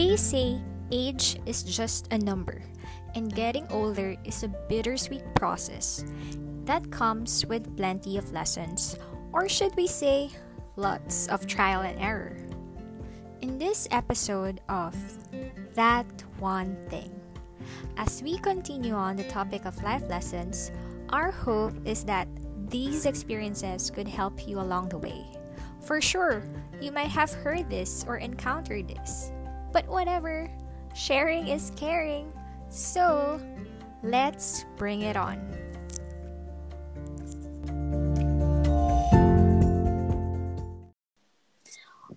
They say age is just a number, and getting older is a bittersweet process that comes with plenty of lessons, or should we say, lots of trial and error. In this episode of That One Thing, as we continue on the topic of life lessons, our hope is that these experiences could help you along the way. For sure, you might have heard this or encountered this. But whatever, sharing is caring. So, let's bring it on.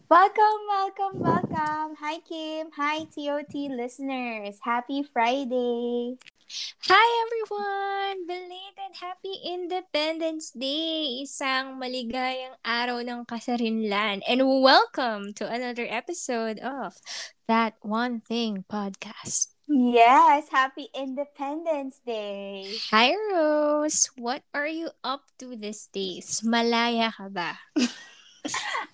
Welcome, welcome, welcome. Hi, Kim. Hi, TOT listeners. Happy Friday. Hi everyone! Belated Happy Independence Day! Isang maligayang araw ng kasarinlan. And welcome to another episode of That One Thing podcast. Yes, happy Independence Day. Hi Rose! What are you up to these days? Malaya ka ba?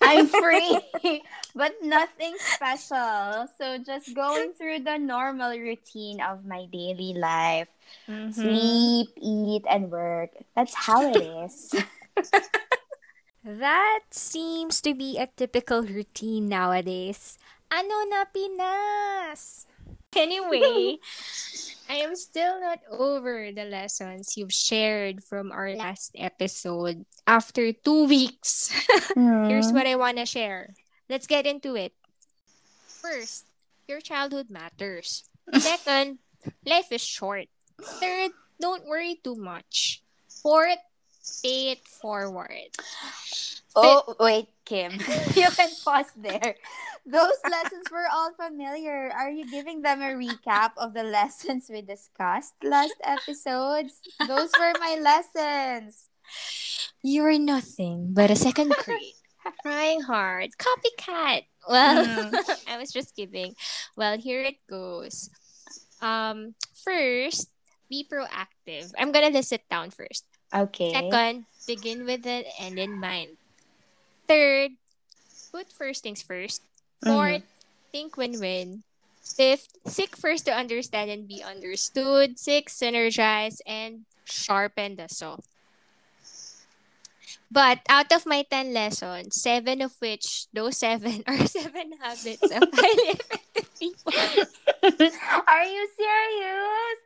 I'm free, but nothing special. So just going through the normal routine of my daily life. Mm-hmm. Sleep, eat, and work. That's how it is. that seems to be a typical routine nowadays. Ano na Pinas? Anyway, I am still not over the lessons you've shared from our last episode after two weeks. mm. Here's what I want to share. Let's get into it. First, your childhood matters. Second, life is short. Third, don't worry too much. Fourth, pay it forward. Oh, wait, Kim. you can pause there. Those lessons were all familiar. Are you giving them a recap of the lessons we discussed last episodes? Those were my lessons. You're nothing but a second grade. Trying hard. Copycat. Well, mm. I was just kidding. Well, here it goes. Um, first, be proactive. I'm gonna list it down first. Okay. Second, begin with an end in mind. Third, put first things first. 4th mm-hmm. think win-win. Fifth, seek first to understand and be understood. Six, synergize and sharpen the saw. But out of my 10 lessons, seven of which, those seven are seven habits of highly effective people. are you serious?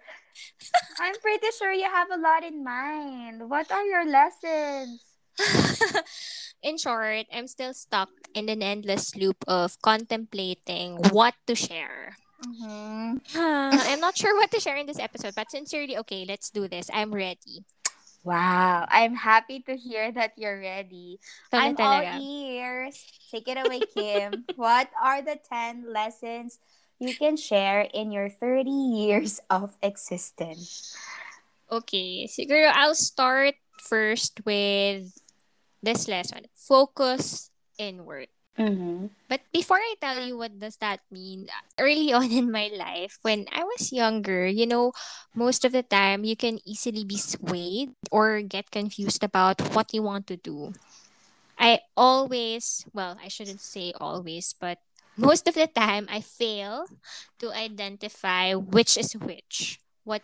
I'm pretty sure you have a lot in mind. What are your lessons? in short, I'm still stuck in an endless loop of contemplating what to share. Mm-hmm. Uh, I'm not sure what to share in this episode, but sincerely, okay, let's do this. I'm ready. Wow, I'm happy to hear that you're ready. I'm all ears. Take it away, Kim. what are the 10 lessons you can share in your 30 years of existence? Okay, siguro I'll start first with this lesson. Focus inward. Mm-hmm. But before I tell you what does that mean, early on in my life, when I was younger, you know, most of the time you can easily be swayed or get confused about what you want to do. I always, well, I shouldn't say always, but most of the time I fail to identify which is which, what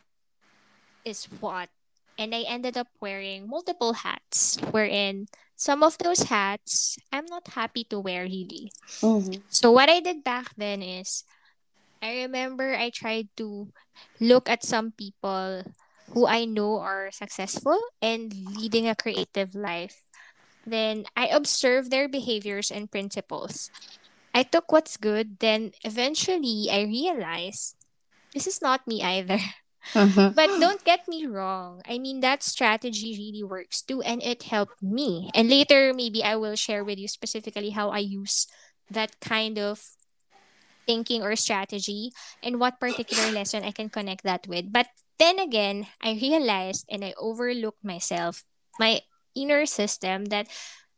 is what. And I ended up wearing multiple hats, wherein some of those hats I'm not happy to wear really. Mm-hmm. So what I did back then is I remember I tried to look at some people who I know are successful and leading a creative life. Then I observed their behaviors and principles. I took what's good, then eventually I realized this is not me either. Uh-huh. But don't get me wrong. I mean, that strategy really works too, and it helped me. And later, maybe I will share with you specifically how I use that kind of thinking or strategy and what particular lesson I can connect that with. But then again, I realized and I overlooked myself, my inner system, that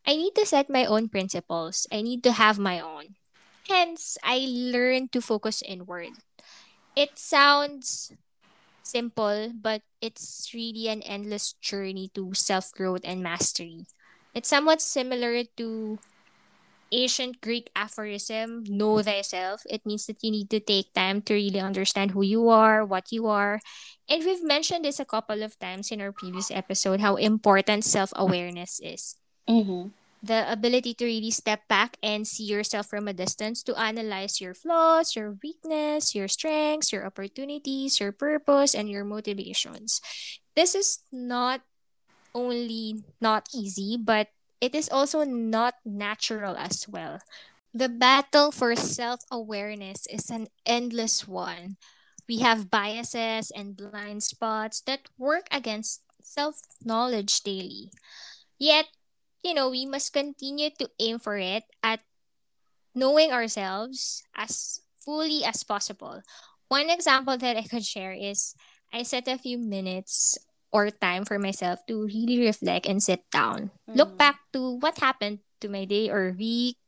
I need to set my own principles. I need to have my own. Hence, I learned to focus inward. It sounds simple, but it's really an endless journey to self growth and mastery. It's somewhat similar to ancient Greek aphorism, know thyself. It means that you need to take time to really understand who you are, what you are. And we've mentioned this a couple of times in our previous episode how important self awareness is. Mm-hmm. The ability to really step back and see yourself from a distance to analyze your flaws, your weakness, your strengths, your opportunities, your purpose, and your motivations. This is not only not easy, but it is also not natural as well. The battle for self awareness is an endless one. We have biases and blind spots that work against self knowledge daily. Yet, you know, we must continue to aim for it at knowing ourselves as fully as possible. One example that I could share is I set a few minutes or time for myself to really reflect and sit down. Mm-hmm. Look back to what happened to my day or week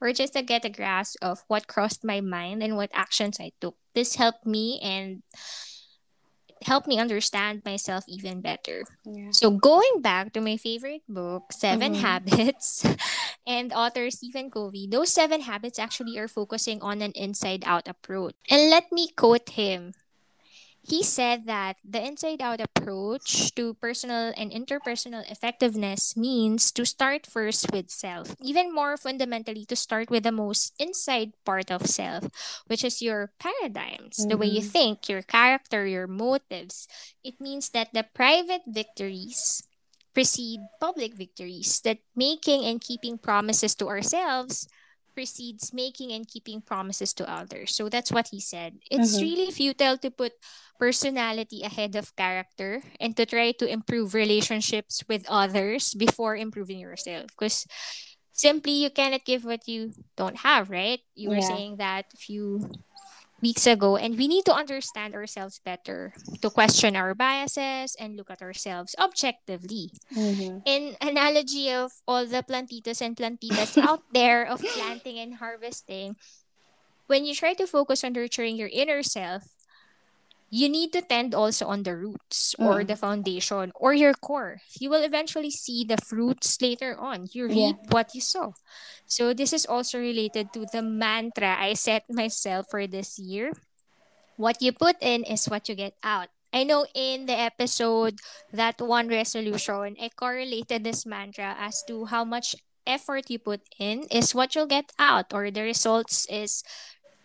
or just to get a grasp of what crossed my mind and what actions I took. This helped me and helped me understand myself even better. Yeah. So going back to my favorite book, 7 mm-hmm. Habits, and author Stephen Covey, those seven habits actually are focusing on an inside out approach. And let me quote him he said that the inside out approach to personal and interpersonal effectiveness means to start first with self, even more fundamentally, to start with the most inside part of self, which is your paradigms, mm-hmm. the way you mm-hmm. think, your character, your motives. It means that the private victories precede public victories, that making and keeping promises to ourselves precedes making and keeping promises to others. So that's what he said. It's mm-hmm. really futile to put personality ahead of character and to try to improve relationships with others before improving yourself. Because simply you cannot give what you don't have, right? You were saying that if few weeks ago and we need to understand ourselves better to question our biases and look at ourselves objectively mm-hmm. in analogy of all the plantitos and plantitas out there of planting and harvesting when you try to focus on nurturing your inner self you need to tend also on the roots mm. or the foundation or your core. You will eventually see the fruits later on. You reap yeah. what you sow. So this is also related to the mantra I set myself for this year. What you put in is what you get out. I know in the episode that one resolution, I correlated this mantra as to how much effort you put in is what you'll get out or the results is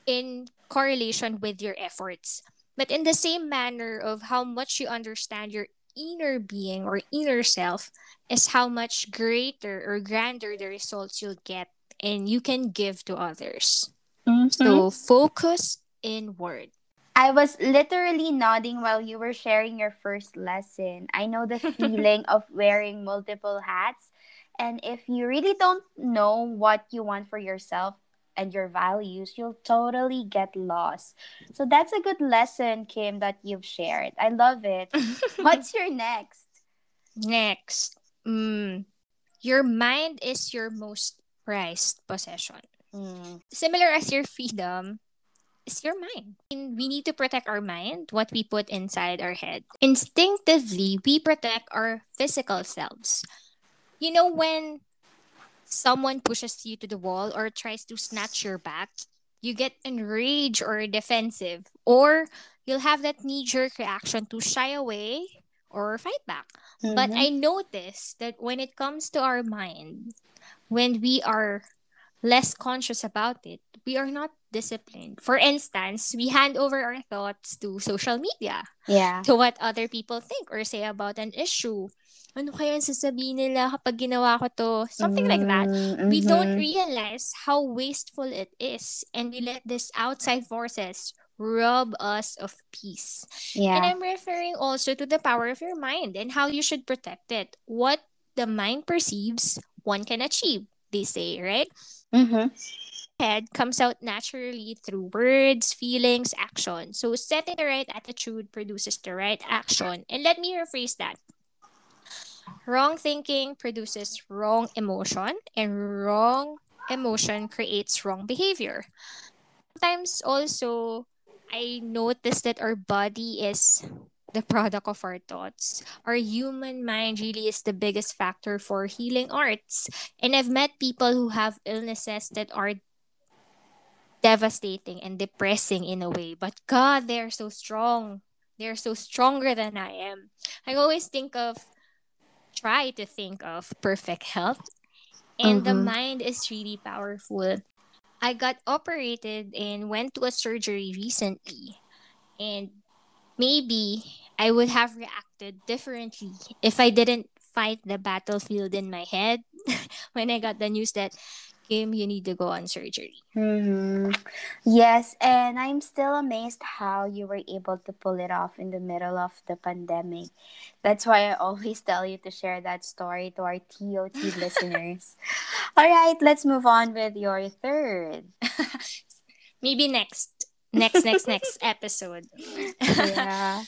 in correlation with your efforts. But in the same manner of how much you understand your inner being or inner self is how much greater or grander the results you'll get and you can give to others. Mm-hmm. So focus inward. I was literally nodding while you were sharing your first lesson. I know the feeling of wearing multiple hats. And if you really don't know what you want for yourself, and your values, you'll totally get lost. So that's a good lesson, Kim, that you've shared. I love it. What's your next? Next, mm, your mind is your most prized possession. Mm. Similar as your freedom, is your mind. And We need to protect our mind, what we put inside our head. Instinctively, we protect our physical selves. You know, when someone pushes you to the wall or tries to snatch your back, you get enraged or defensive, or you'll have that knee jerk reaction to shy away or fight back. Mm-hmm. But I notice that when it comes to our mind, when we are less conscious about it, we are not disciplined. For instance, we hand over our thoughts to social media. Yeah. To what other people think or say about an issue ano kaya sasabihin nila kapag ginawa ko to? Something mm-hmm. like that. Mm-hmm. We don't realize how wasteful it is. And we let these outside forces rob us of peace. Yeah. And I'm referring also to the power of your mind and how you should protect it. What the mind perceives, one can achieve, they say, right? Mm-hmm. Head comes out naturally through words, feelings, action. So setting the right attitude produces the right action. And let me rephrase that. Wrong thinking produces wrong emotion, and wrong emotion creates wrong behavior. Sometimes also, I notice that our body is the product of our thoughts. Our human mind really is the biggest factor for healing arts. And I've met people who have illnesses that are devastating and depressing in a way, but God, they're so strong. They're so stronger than I am. I always think of, try to think of perfect health. And mm-hmm. the mind is really powerful. I got operated and went to a surgery recently. And maybe I would have reacted differently if I didn't fight the battlefield in my head when I got the news that Kim, you need to go on surgery. Mm-hmm. Yes, and I'm still amazed how you were able to pull it off in the middle of the pandemic. That's why I always tell you to share that story to our TOT listeners. All right, let's move on with your third. Maybe next, next, next, next episode. yeah.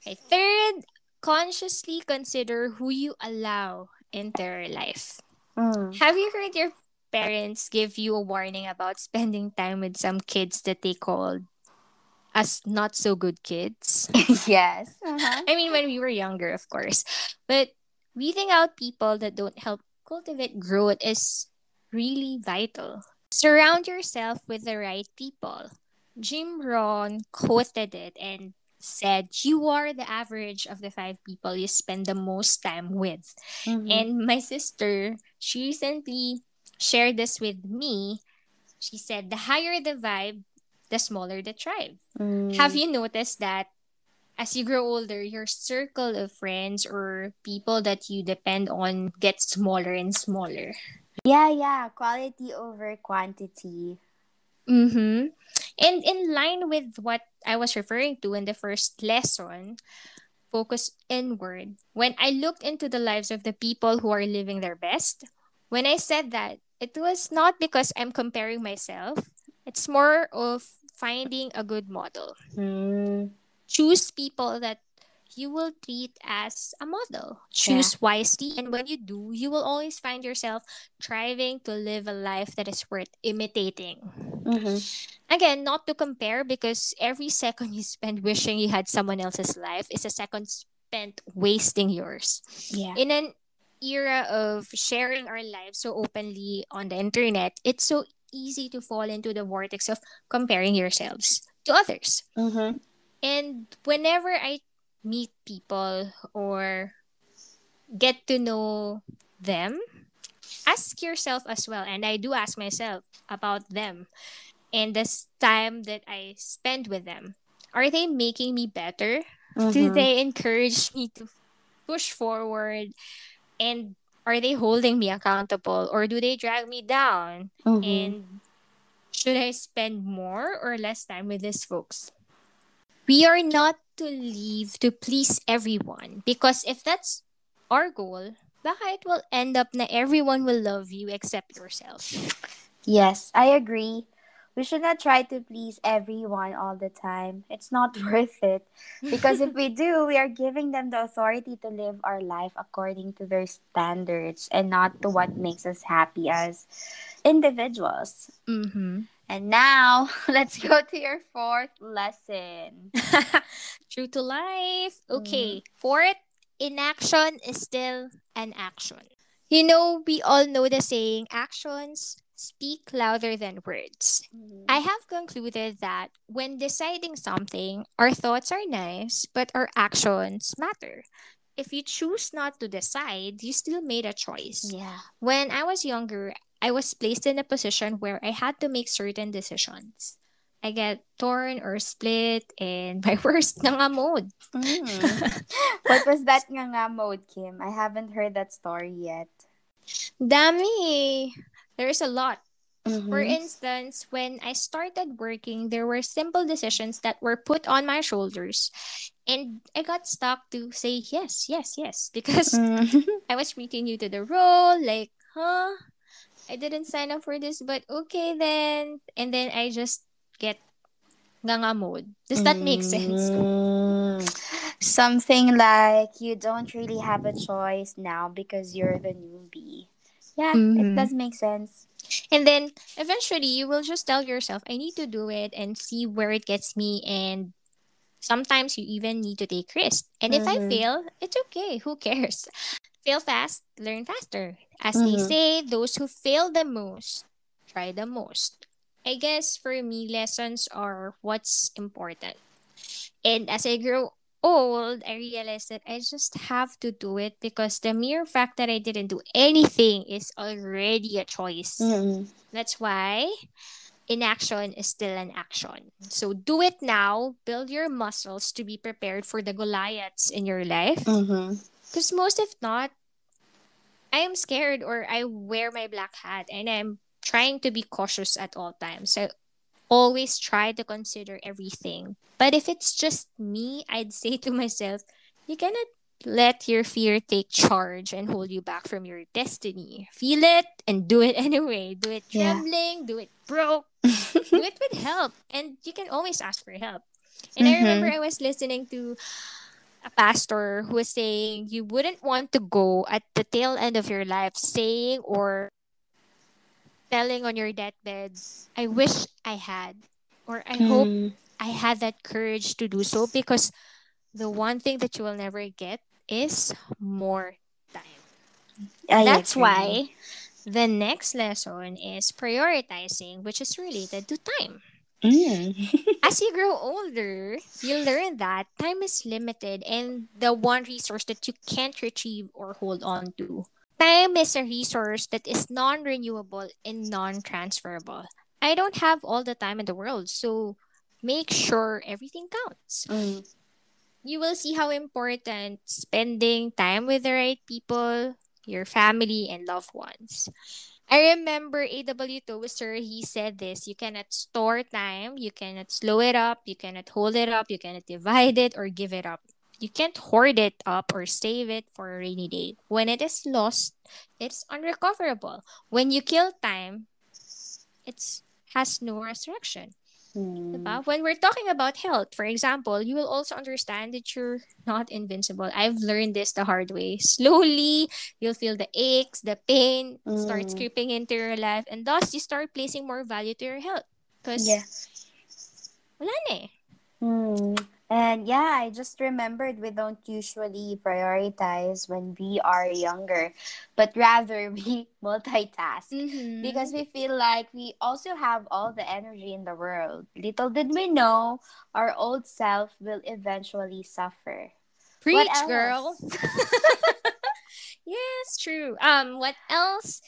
Okay, third, consciously consider who you allow into your life. Mm. Have you heard your parents give you a warning about spending time with some kids that they called as not so good kids. yes. Uh-huh. I mean, when we were younger, of course. But weeding out people that don't help cultivate growth is really vital. Surround yourself with the right people. Jim Rohn quoted it and said, You are the average of the five people you spend the most time with. Mm-hmm. And my sister, she recently shared this with me, she said, the higher the vibe, the smaller the tribe. Mm. Have you noticed that as you grow older, your circle of friends or people that you depend on gets smaller and smaller? Yeah, yeah. Quality over quantity. Mm-hmm. And in line with what I was referring to in the first lesson, focus inward. When I looked into the lives of the people who are living their best, when I said that, it was not because I'm comparing myself. It's more of finding a good model. Mm. Choose people that you will treat as a model. Choose yeah. wisely, and when you do, you will always find yourself striving to live a life that is worth imitating. Mm-hmm. Again, not to compare because every second you spend wishing you had someone else's life is a second spent wasting yours. Yeah. In an era of sharing our lives so openly on the internet, it's so easy to fall into the vortex of comparing yourselves to others. Mm-hmm. And whenever I meet people or get to know them, ask yourself as well. And I do ask myself about them and this time that I spend with them. Are they making me better? Mm-hmm. Do they encourage me to push forward? And are they holding me accountable or do they drag me down? Mm-hmm. and should i spend more or less time with these folks? We are not to leave to please everyone because if that's our goal baka it will end up na everyone will love you except yourself. Yes i agree we should not try to please everyone all the time. It's not worth it. Because if we do, we are giving them the authority to live our life according to their standards and not to what makes us happy as individuals. Mm-hmm. And now, let's go to your fourth lesson. True to life. Okay. Mm. Fourth, inaction is still an action. You know, we all know the saying actions speak louder than words. Mm-hmm. I have concluded that when deciding something, our thoughts are nice, but our actions matter. If you choose not to decide, you still made a choice. Yeah. When I was younger, I was placed in a position where I had to make certain decisions. I get torn or split and my worst nga mode. Mm. what was that nga mode, Kim? I haven't heard that story yet. Dami. There's a lot. Mm-hmm. For instance, when I started working, there were simple decisions that were put on my shoulders. And I got stuck to say yes, yes, yes. Because mm-hmm. I was pretty you to the role. Like, huh? I didn't sign up for this, but okay then. And then I just get ganga mode. Does that make sense? Mm. Something like you don't really have a choice now because you're the newbie. Yeah, mm-hmm. it does make sense. And then eventually you will just tell yourself, I need to do it and see where it gets me and Sometimes you even need to take risks. And if mm-hmm. I fail, it's okay. Who cares? Fail fast, learn faster. As mm-hmm. they say, those who fail the most try the most. I guess for me, lessons are what's important. And as I grow old, I realized that I just have to do it because the mere fact that I didn't do anything is already a choice. Mm-hmm. That's why inaction is still an action. So do it now. Build your muscles to be prepared for the Goliaths in your life. Because mm-hmm. most if not, I am scared or I wear my black hat and I'm trying to be cautious at all times. So always try to consider everything. But if it's just me, I'd say to myself, you cannot let your fear take charge and hold you back from your destiny. Feel it and do it anyway. Do it trembling, yeah. do it broke, do it with help. And you can always ask for help. And mm-hmm. I remember I was listening to a pastor who was saying you wouldn't want to go at the tail end of your life saying or telling on your deathbed, I wish I had, or I mm. hope I had that courage to do so because the one thing that you will never get is more time. I That's agree. why the next lesson is prioritizing, which is related to time. Mm. As you grow older, you learn that time is limited and the one resource that you can't retrieve or hold on to. Time is a resource that is non renewable and non transferable. I don't have all the time in the world, so make sure everything counts. Mm. You will see how important spending time with the right people, your family, and loved ones. I remember A.W. Tozer, he said this you cannot store time, you cannot slow it up, you cannot hold it up, you cannot divide it or give it up. You can't hoard it up or save it for a rainy day. When it is lost, it's unrecoverable. When you kill time, it has no resurrection. Hmm. When we're talking about health, for example, you will also understand that you're not invincible. I've learned this the hard way. Slowly, you'll feel the aches, the pain mm. starts creeping into your life, and thus you start placing more value to your health. Because, yeah. wala na eh. Hmm. And yeah, I just remembered we don't usually prioritize when we are younger, but rather we multitask mm-hmm. because we feel like we also have all the energy in the world. Little did we know our old self will eventually suffer. Preach, girl. yes, true. Um, what else?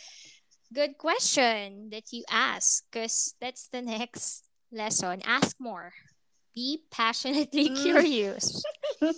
Good question that you ask, because that's the next lesson. Ask more. Be passionately mm. curious.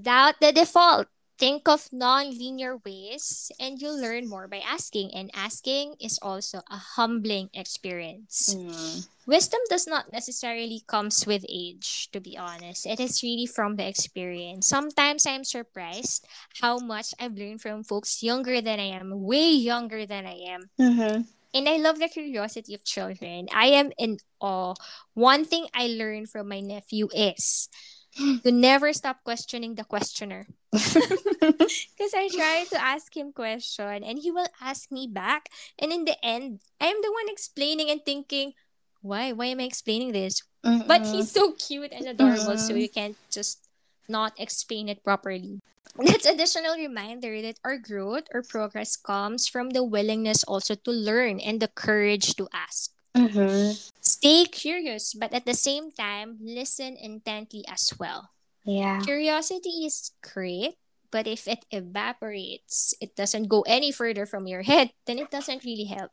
Doubt the default. Think of non-linear ways and you'll learn more by asking. And asking is also a humbling experience. Mm. Wisdom does not necessarily comes with age, to be honest. It is really from the experience. Sometimes I'm surprised how much I've learned from folks younger than I am, way younger than I am. Mm-hmm and I love the curiosity of children. I am in awe. One thing I learned from my nephew is to never stop questioning the questioner. Because I try to ask him question and he will ask me back. And in the end, I am the one explaining and thinking, why? Why am I explaining this? Mm-mm. But he's so cute and adorable, mm-hmm. so you can't just not explain it properly. That's additional reminder that our growth or progress comes from the willingness also to learn and the courage to ask. Mm-hmm. Stay curious, but at the same time, listen intently as well. Yeah. Curiosity is great, but if it evaporates, it doesn't go any further from your head, then it doesn't really help.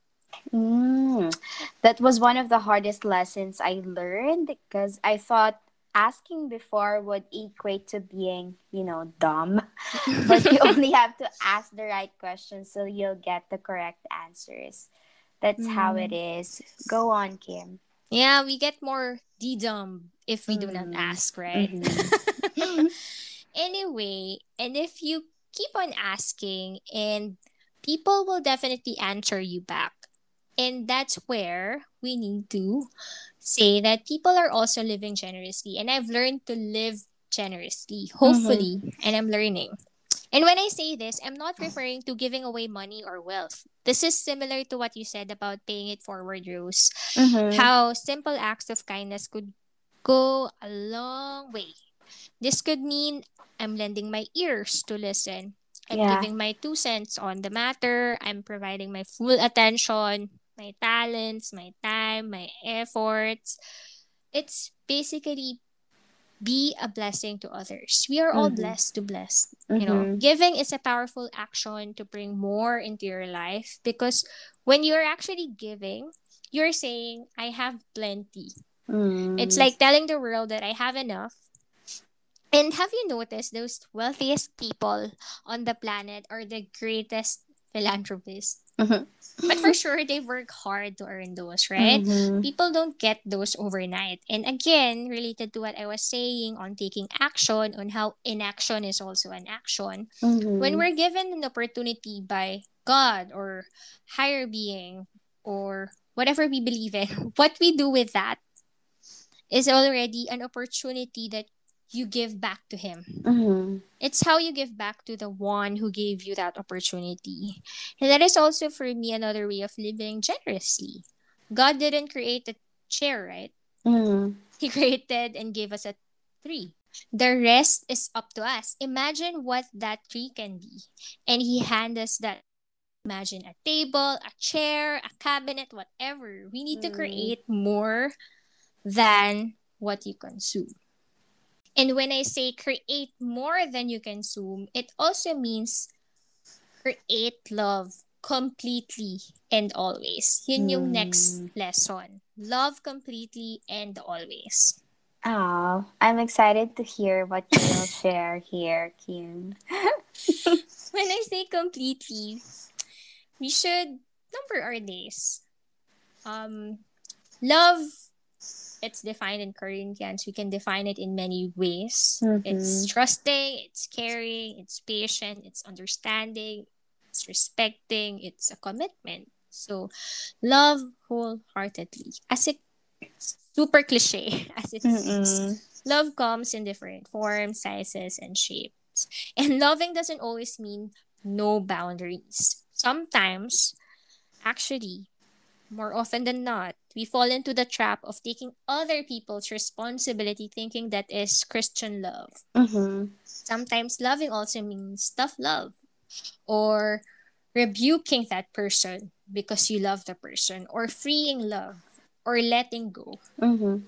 Mm, that was one of the hardest lessons I learned because I thought asking before would equate to being, you know, dumb. but you only have to ask the right questions so you'll get the correct answers. That's mm. how it mm. Go on, Kim. Yeah, we get more D dumb if we mm. do not mm. ask, right? Mm-hmm. anyway, and if you keep on asking and people will definitely answer you back. And that's where we need to say that people are also living generously. And I've learned to live generously, hopefully, mm-hmm. and I'm learning. And when I say this, I'm not referring to giving away money or wealth. This is similar to what you said about paying it forward, Rose. Mm-hmm. How simple acts of kindness could go a long way. This could mean I'm lending my ears to listen. I'm yeah. giving my two cents on the matter. I'm providing my full attention, my talents, my time, my efforts. It's basically be a blessing to others. We are all mm-hmm. blessed to bless. Mm-hmm. You know, mm-hmm. giving is a powerful action to bring more into your life because when you're actually giving, you're saying, I have plenty. Mm. It's like telling the world that I have enough. And have you noticed those wealthiest people on the planet are the greatest philanthropists? Mm-hmm. But for sure, they work hard to earn those, right? Mm-hmm. People don't get those overnight. And again, related to what I was saying on taking action, on how inaction is also an action. Mm-hmm. When we're given an opportunity by God or higher being or whatever we believe in, what we do with that is already an opportunity that you give back to him. Mm-hmm. It's how you give back to the one who gave you that opportunity. And that is also for me another way of living generously. God didn't create a chair, right? Mm-hmm. He created and gave us a tree. The rest is up to us. Imagine what that tree can be. And he handed us that. Imagine a table, a chair, a cabinet, whatever. We need mm. to create more than what you consume. And when I say create more than you consume, it also means create love completely and always. Yun yung mm. next lesson. Love completely and always. Oh, I'm excited to hear what you will share here, Kim. when I say completely, we should number our days. Um, love it's defined in Corinthians. We can define it in many ways. Mm-hmm. It's trusting, it's caring, it's patient, it's understanding, it's respecting, it's a commitment. So, love wholeheartedly. As it super cliche as it seems, love comes in different forms, sizes, and shapes. And loving doesn't always mean no boundaries. Sometimes, actually, more often than not, we fall into the trap of taking other people's responsibility, thinking that is Christian love. Mm-hmm. Sometimes loving also means tough love or rebuking that person because you love the person or freeing love or letting go. Mm-hmm.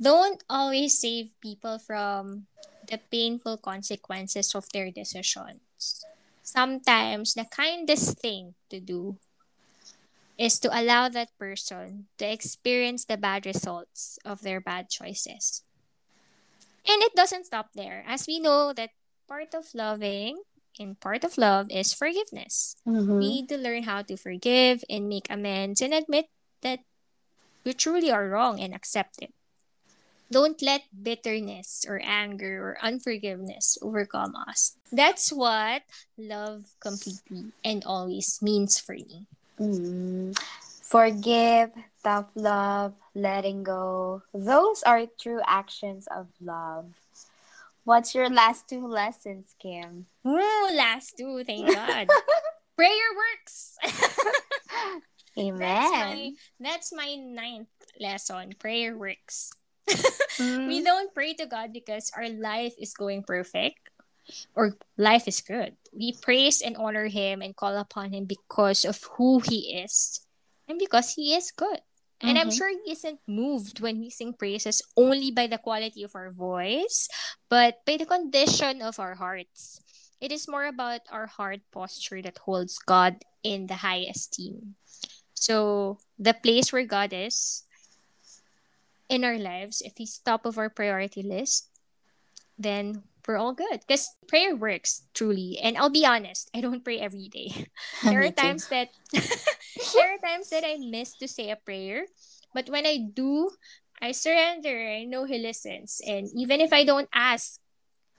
Don't always save people from the painful consequences of their decisions. Sometimes the kindest thing to do is to allow that person to experience the bad results of their bad choices. And it doesn't stop there, as we know that part of loving and part of love is forgiveness. Mm-hmm. We need to learn how to forgive and make amends and admit that we truly are wrong and accept it. Don't let bitterness or anger or unforgiveness overcome us. That's what love completely and always means for me. Mm. Forgive, tough love, letting go. Those are true actions of love. What's your last two lessons, Kim? Ooh, last two, thank God. Prayer works. Amen. That's my, that's my ninth lesson. Prayer works. mm. We don't pray to God because our life is going perfect or life is good. We praise and honor him and call upon him because of who he is and because he is good. Mm-hmm. And I'm mm-hmm. sure he isn't moved when we sing praises only by the quality of our voice, but by the condition of our hearts. It is more about our heart posture that holds God in the high esteem. So, the place where God is in our lives, if He's top of our priority list, then we're all good because prayer works truly. And i'll be honest i don't pray every day. There are times that there are times that i miss to say a prayer but when i do i surrender i know he listens. And even if i don't ask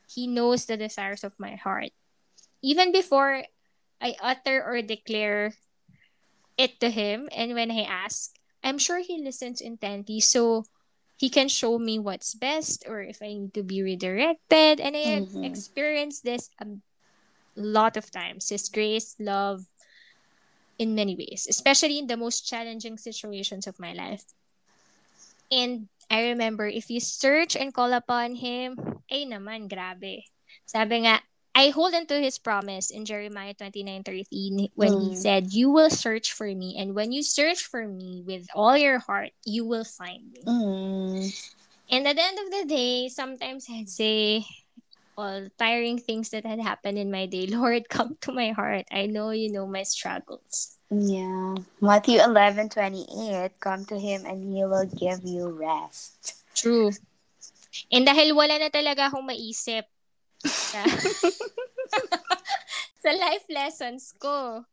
he knows the desires of my heart. Even before i utter or declare it to him and when i ask i'm sure he listens intently. So he can show me what's best or if I need to be redirected. And I have mm-hmm. experienced this a lot of times. His grace, love, in many ways, especially in the most challenging situations of my life. And I remember if you search and call upon him, ay naman, grabe. Sabi nga, I hold into his promise in Jeremiah 29:13 when mm. he said, "You will search for me, and when you search for me with all your heart, you will find me." Mm. And at the end of the day, sometimes I'd say, all tiring things that had happened in my day, Lord, come to my heart. I know you know my struggles. Yeah. Matthew 11 28, come to him and he will give you rest. True. And dahil wala na talaga akong maisip sa life lessons ko.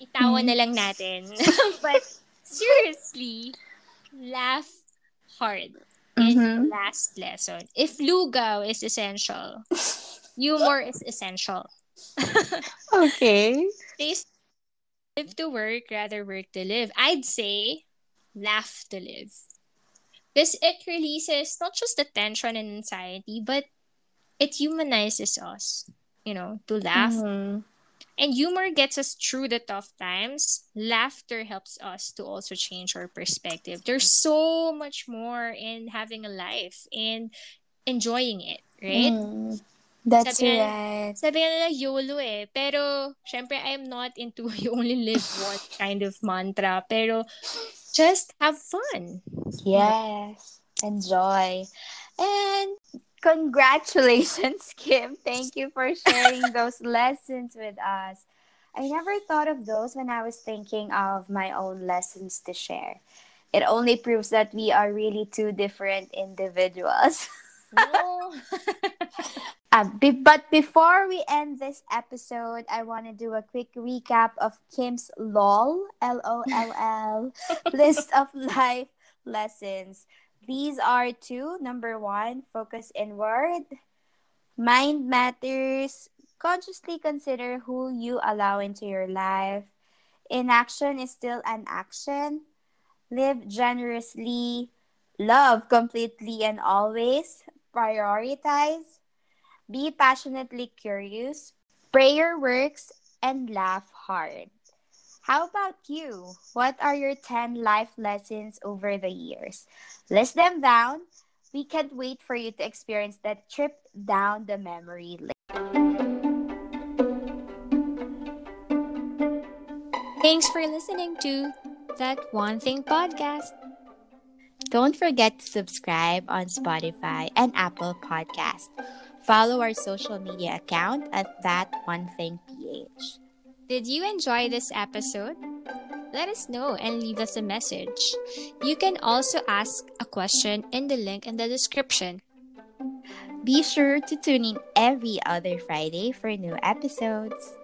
Itawa na lang natin. But seriously, laugh hard. Mm-hmm. last lesson. If lugaw is essential, humor is essential. okay. Live to work, rather work to live. I'd say laugh to live. This it releases not just the tension and anxiety, but it humanizes us, you know, to laugh. Mm-hmm. And humor gets us through the tough times. Laughter helps us to also change our perspective. There's so much more in having a life and enjoying it, right? Mm, that's sabi right. Nga, sabi nga nila YOLO eh. Pero, syempre, I'm not into you only live one kind of mantra. Pero, just have fun. Yes. Enjoy. And Congratulations, Kim. Thank you for sharing those lessons with us. I never thought of those when I was thinking of my own lessons to share. It only proves that we are really two different individuals. No. uh, be- but before we end this episode, I want to do a quick recap of Kim's LOL, L O L L, list of life lessons. These are two. Number one, focus inward. Mind matters. Consciously consider who you allow into your life. Inaction is still an action. Live generously. Love completely and always. Prioritize. Be passionately curious. Prayer works and laugh hard. How about you? What are your 10 life lessons over the years? List them down. We can't wait for you to experience that trip down the memory lane. Thanks for listening to That One Thing podcast. Don't forget to subscribe on Spotify and Apple Podcast. Follow our social media account at That One Thing PH. Did you enjoy this episode? Let us know and leave us a message. You can also ask a question in the link in the description. Be sure to tune in every other Friday for new episodes.